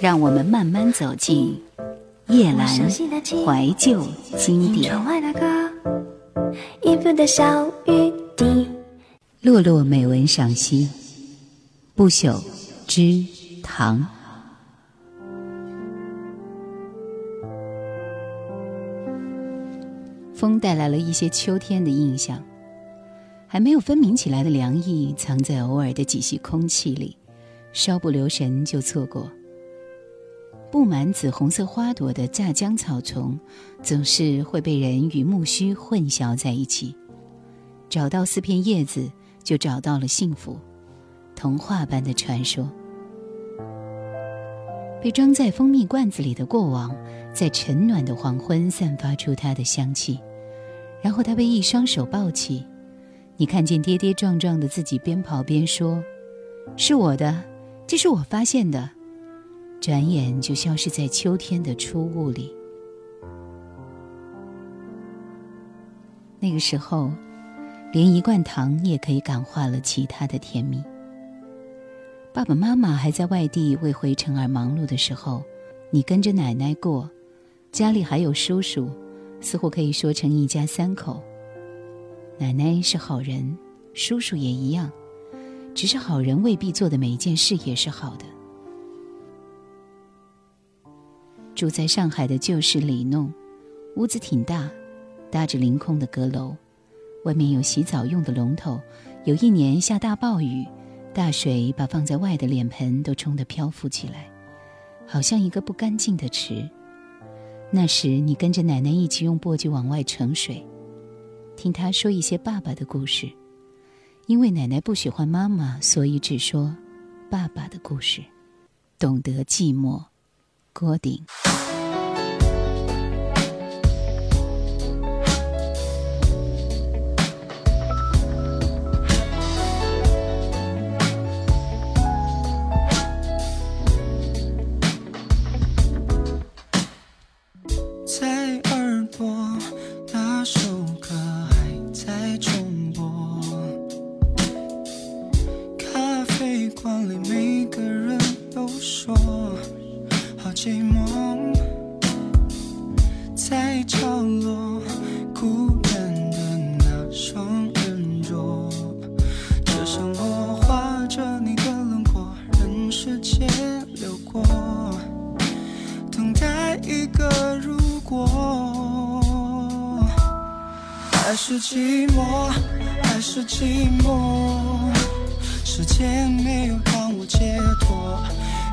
让我们慢慢走进夜阑怀旧经典。落落美文赏析，不朽之唐。风带来了一些秋天的印象，还没有分明起来的凉意藏在偶尔的几息空气里，稍不留神就错过。布满紫红色花朵的乍江草丛，总是会被人与木须混淆在一起。找到四片叶子，就找到了幸福，童话般的传说。被装在蜂蜜罐子里的过往，在晨暖的黄昏散发出它的香气，然后他被一双手抱起，你看见跌跌撞撞的自己，边跑边说：“是我的，这是我发现的。”转眼就消失在秋天的初雾里。那个时候，连一罐糖也可以感化了其他的甜蜜。爸爸妈妈还在外地为回城而忙碌的时候，你跟着奶奶过，家里还有叔叔，似乎可以说成一家三口。奶奶是好人，叔叔也一样，只是好人未必做的每一件事也是好的。住在上海的旧式里弄，屋子挺大，搭着凌空的阁楼，外面有洗澡用的龙头。有一年下大暴雨，大水把放在外的脸盆都冲得漂浮起来，好像一个不干净的池。那时你跟着奶奶一起用簸箕往外盛水，听她说一些爸爸的故事。因为奶奶不喜欢妈妈，所以只说爸爸的故事，懂得寂寞。锅顶。流过，等待一个如果，还是寂寞，还是寂寞？时间没有让我解脱，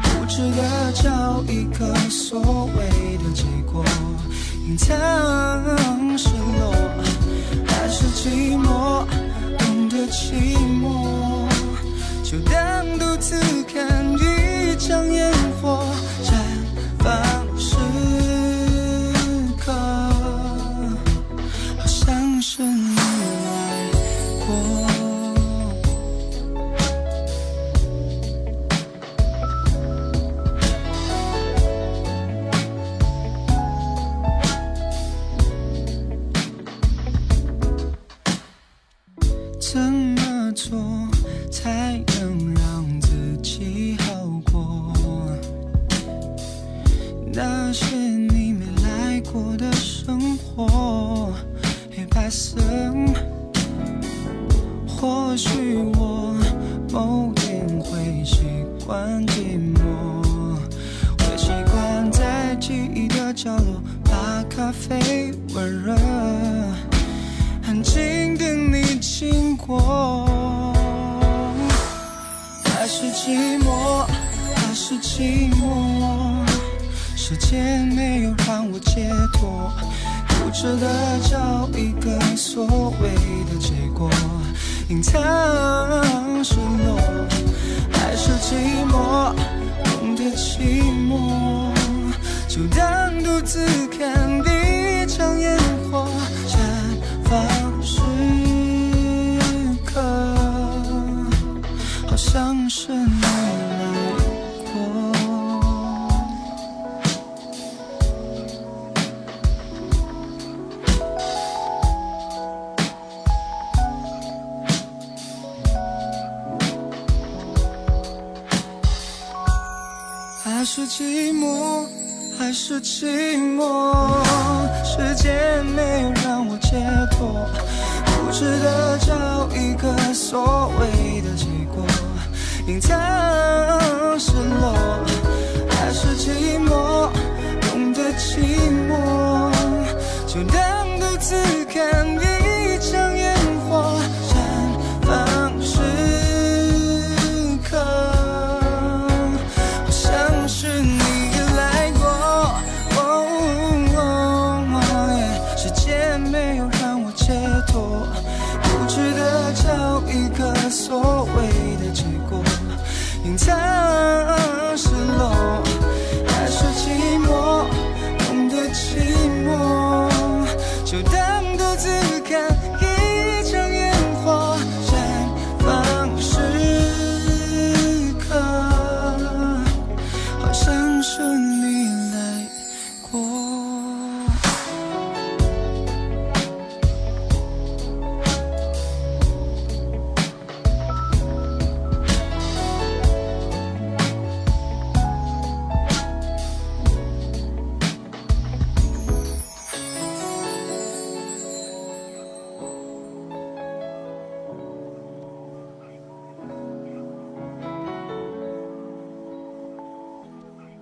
固执的找一个所谓的结果，隐藏失落。还是寂寞，懂得寂寞，就当独自看像烟火绽放时刻好像是你来过怎么做才能让自己那些你没来过的生活黑白色。或许我某天会习惯寂寞会习惯在记忆的角落把咖啡温热安静等你经过。还是寂寞还是寂寞。前没有让我解脱，固执的找一个所谓的结果，隐藏失落，还是寂寞，懂得寂寞，就当独自看地。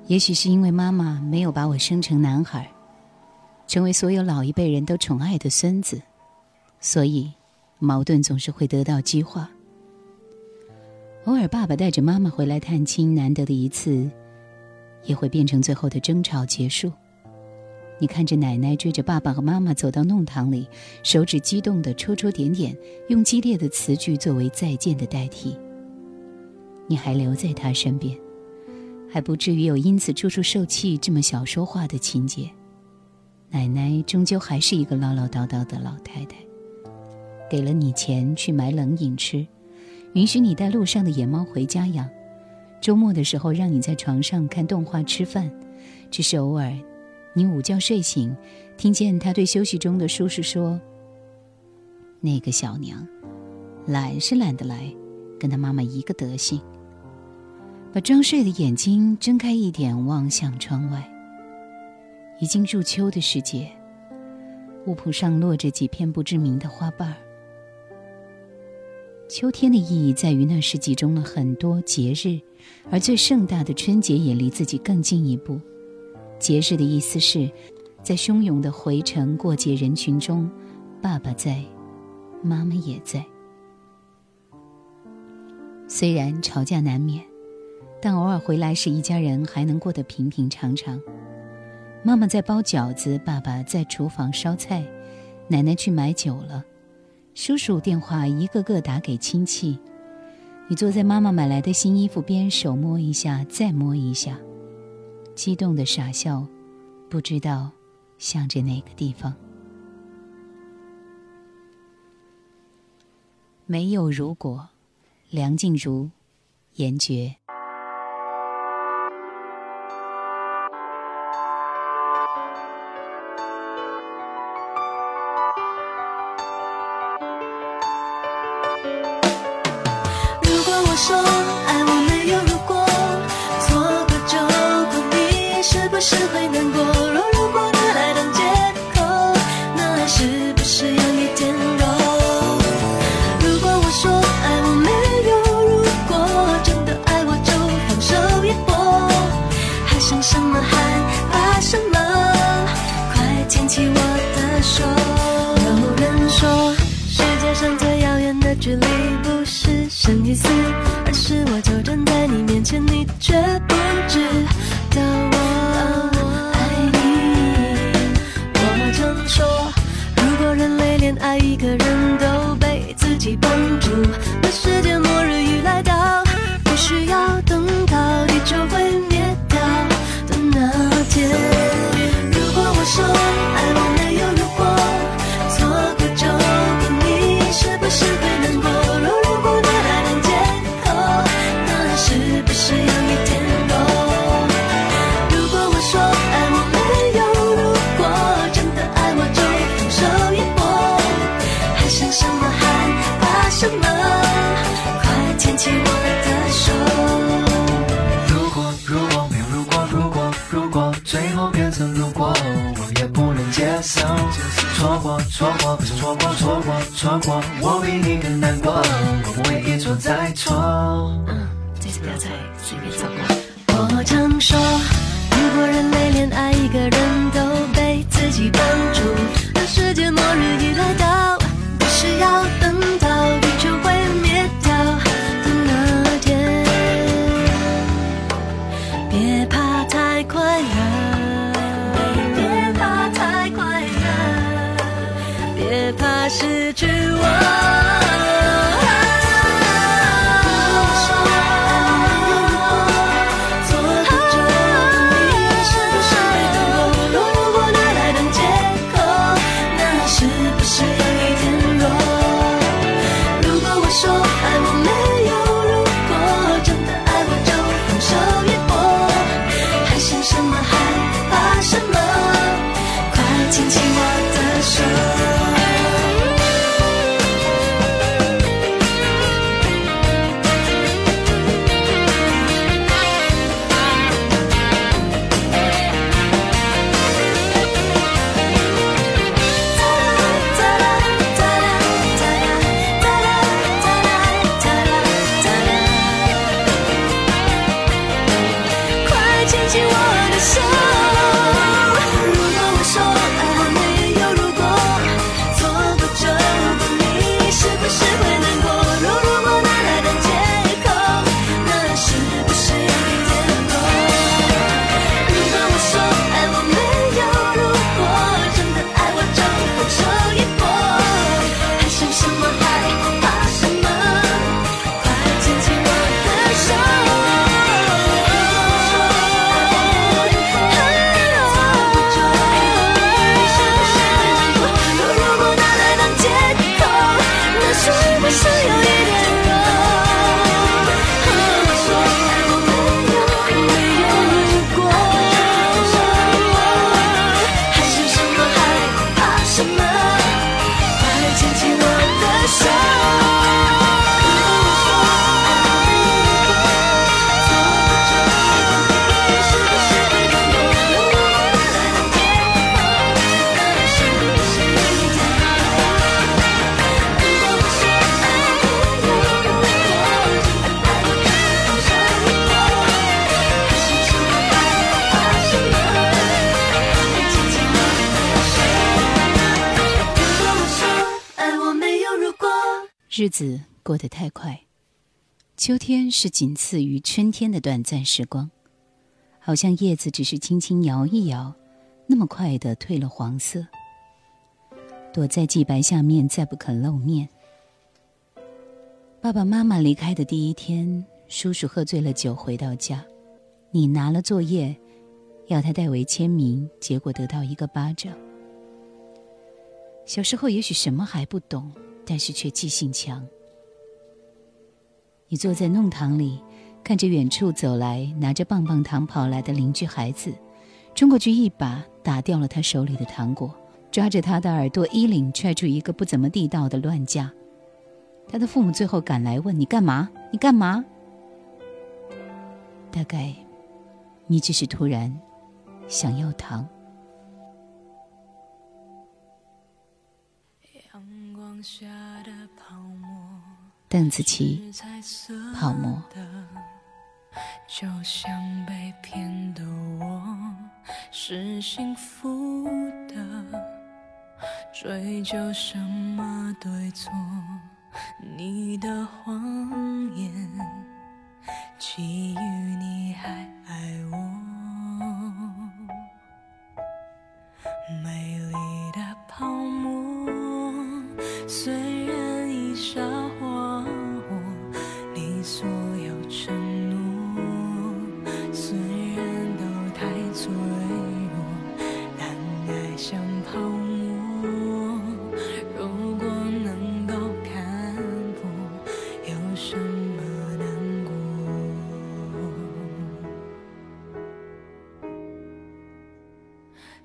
也许是因为妈妈没有把我生成男孩，成为所有老一辈人都宠爱的孙子，所以矛盾总是会得到激化。偶尔爸爸带着妈妈回来探亲，难得的一次，也会变成最后的争吵结束。你看着奶奶追着爸爸和妈妈走到弄堂里，手指激动的戳戳点点，用激烈的词句作为再见的代替。你还留在他身边。还不至于有因此处处受气这么小说化的情节。奶奶终究还是一个唠唠叨叨的老太太，给了你钱去买冷饮吃，允许你带路上的野猫回家养，周末的时候让你在床上看动画吃饭，只是偶尔，你午觉睡醒，听见他对休息中的叔叔说：“那个小娘，懒是懒得来，跟他妈妈一个德行。”把装睡的眼睛睁开一点，望向窗外。已经入秋的世界，屋铺上落着几片不知名的花瓣儿。秋天的意义在于那是集中了很多节日，而最盛大的春节也离自己更近一步。节日的意思是，在汹涌的回程过节人群中，爸爸在，妈妈也在。虽然吵架难免。但偶尔回来时，一家人还能过得平平常常。妈妈在包饺子，爸爸在厨房烧菜，奶奶去买酒了，叔叔电话一个个打给亲戚。你坐在妈妈买来的新衣服边，手摸一下，再摸一下，激动的傻笑，不知道向着哪个地方。没有如果，梁静茹，严爵。生与死，而是我就站在你面前，你却过，错过，不是错过，错过，错过，我比你更难过，我不会一错再错。嗯，这次不要再随便错过。我常说，如果人类连爱一个人都被自己绑住，那世界末日已来到，日子过得太快，秋天是仅次于春天的短暂时光，好像叶子只是轻轻摇一摇，那么快的褪了黄色，躲在季白下面，再不肯露面。爸爸妈妈离开的第一天，叔叔喝醉了酒回到家，你拿了作业，要他代为签名，结果得到一个巴掌。小时候也许什么还不懂，但是却记性强。你坐在弄堂里，看着远处走来拿着棒棒糖跑来的邻居孩子，冲过去一把打掉了他手里的糖果，抓着他的耳朵衣领踹出一个不怎么地道的乱架。他的父母最后赶来问你干嘛？你干嘛？大概，你只是突然想要糖。阳光下，邓紫棋，泡沫的，就像被骗的我是幸福的，追究什么对错？你的谎言，基于你还爱我。美丽的泡沫，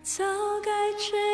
早该知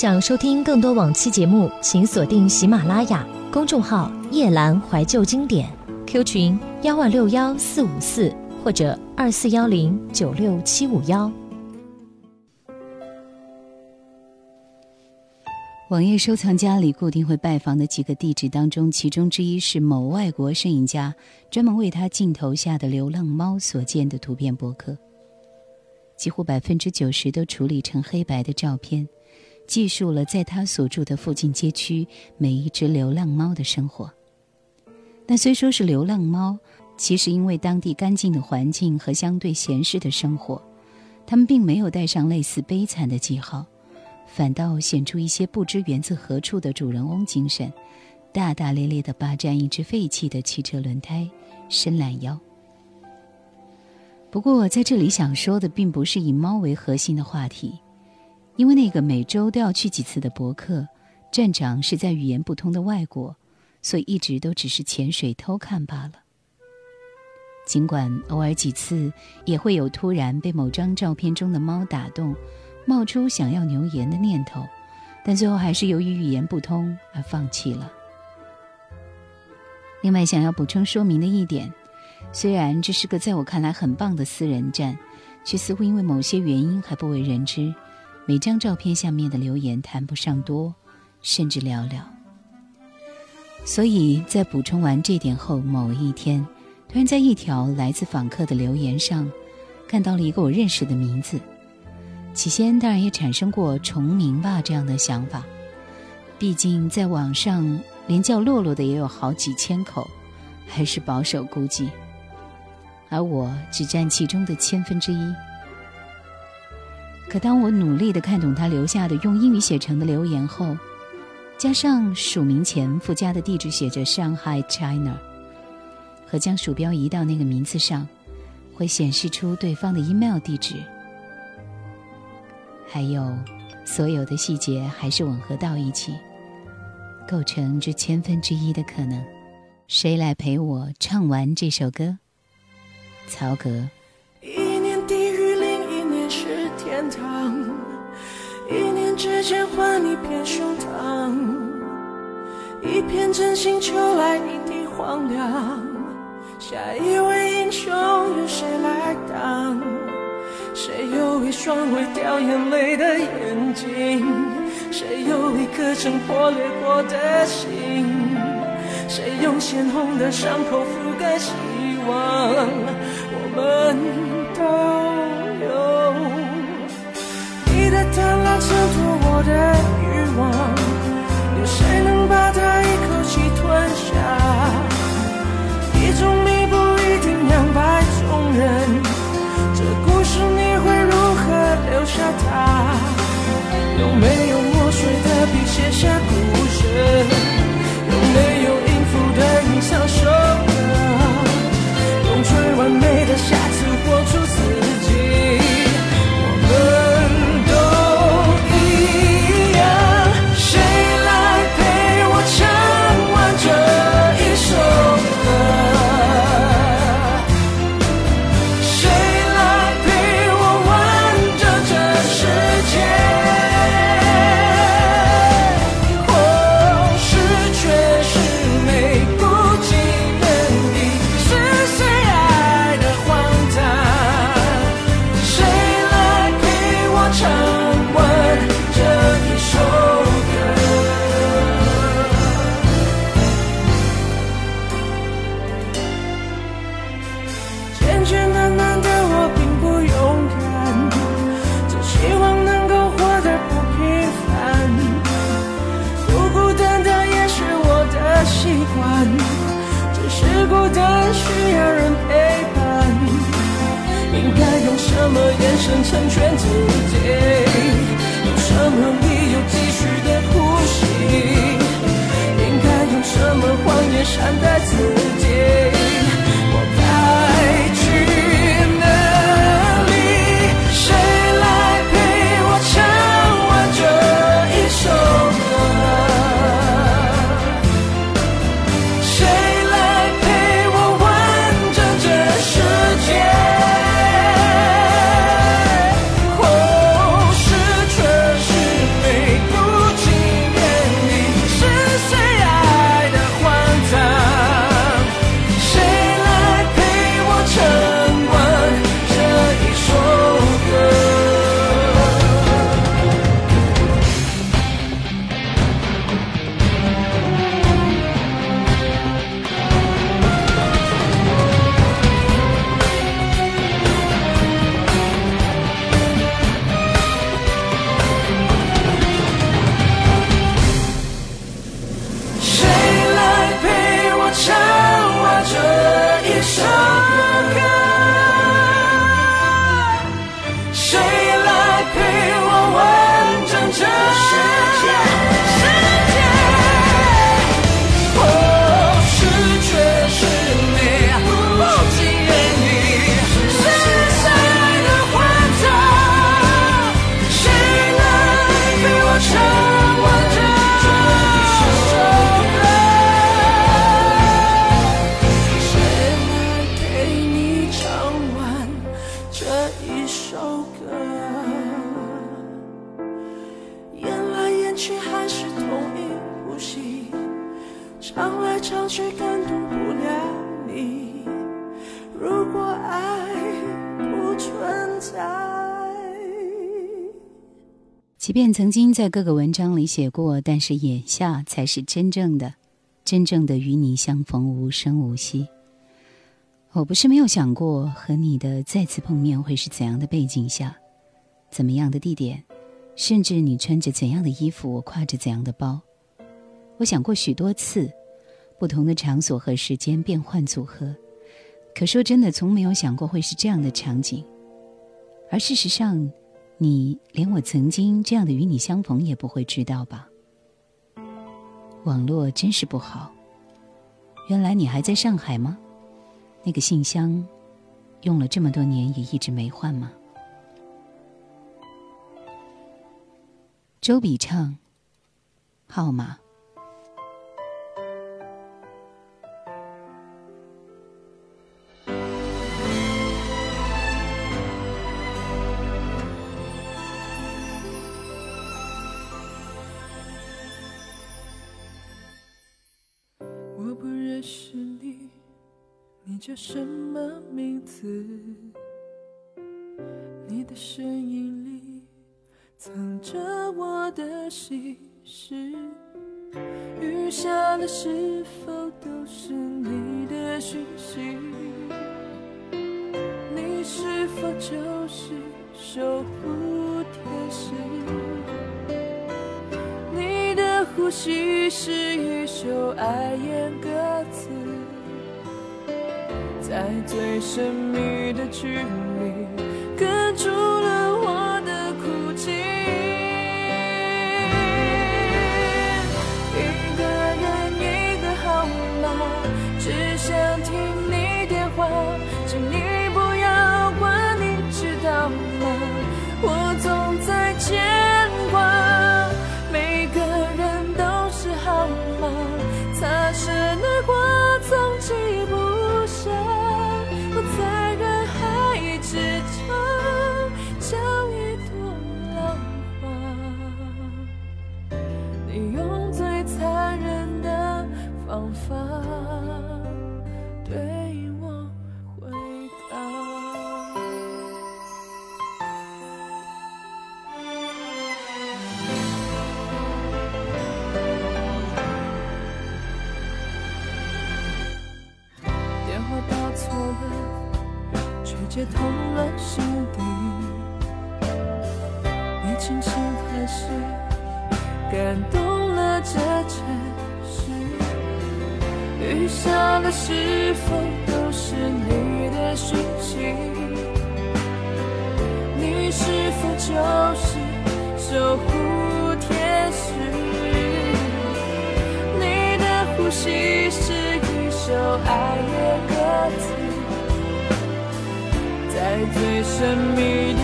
想收听更多往期节目，请锁定喜马拉雅公众号“夜阑怀旧经典 ”，Q 群幺二六幺四五四或者二四幺零九六七五幺。网页收藏夹里固定会拜访的几个地址当中，其中之一是某外国摄影家专门为他镜头下的流浪猫所建的图片博客。几乎百分之九十都处理成黑白的照片，记述了在他所住的附近街区每一只流浪猫的生活。但虽说是流浪猫，其实因为当地干净的环境和相对闲适的生活，它们并没有带上类似悲惨的记号。反倒显出一些不知源自何处的主人翁精神，大大咧咧地霸占一只废弃的汽车轮胎，伸懒腰。不过，在这里想说的并不是以猫为核心的话题，因为那个每周都要去几次的博客，站长是在语言不通的外国，所以一直都只是潜水偷看罢了。尽管偶尔几次也会有突然被某张照片中的猫打动。冒出想要留言的念头，但最后还是由于语言不通而放弃了。另外，想要补充说明的一点，虽然这是个在我看来很棒的私人站，却似乎因为某些原因还不为人知。每张照片下面的留言谈不上多，甚至寥寥。所以在补充完这点后，某一天，突然在一条来自访客的留言上，看到了一个我认识的名字。起先当然也产生过重名吧这样的想法，毕竟在网上连叫洛洛的也有好几千口，还是保守估计，而我只占其中的千分之一。可当我努力的看懂他留下的用英语写成的留言后，加上署名前附加的地址写着上海 China，和将鼠标移到那个名字上，会显示出对方的 email 地址。还有，所有的细节还是吻合到一起，构成这千分之一的可能。谁来陪我唱完这首歌？曹格。一念之间换一片胸膛，一片真心求来一地荒凉。下一位英雄由谁来当？谁有一双会掉眼泪的眼睛？谁有一颗曾破裂过的心？谁用鲜红的伤口覆盖希望？我们都有。你的贪婪衬托的欲望，曾经在各个文章里写过，但是眼下才是真正的、真正的与你相逢无声无息。我不是没有想过和你的再次碰面会是怎样的背景下，怎么样的地点，甚至你穿着怎样的衣服，我挎着怎样的包。我想过许多次，不同的场所和时间变换组合，可说真的，从没有想过会是这样的场景。而事实上，你连我曾经这样的与你相逢也不会知道吧？网络真是不好。原来你还在上海吗？那个信箱，用了这么多年也一直没换吗？周笔畅，号码。叫什么名字？你的声音里藏着我的心事，雨下了是否都是你的讯息？你是否就是守护天使？你的呼吸是一首爱言歌词，在最神秘的距离，隔住最神秘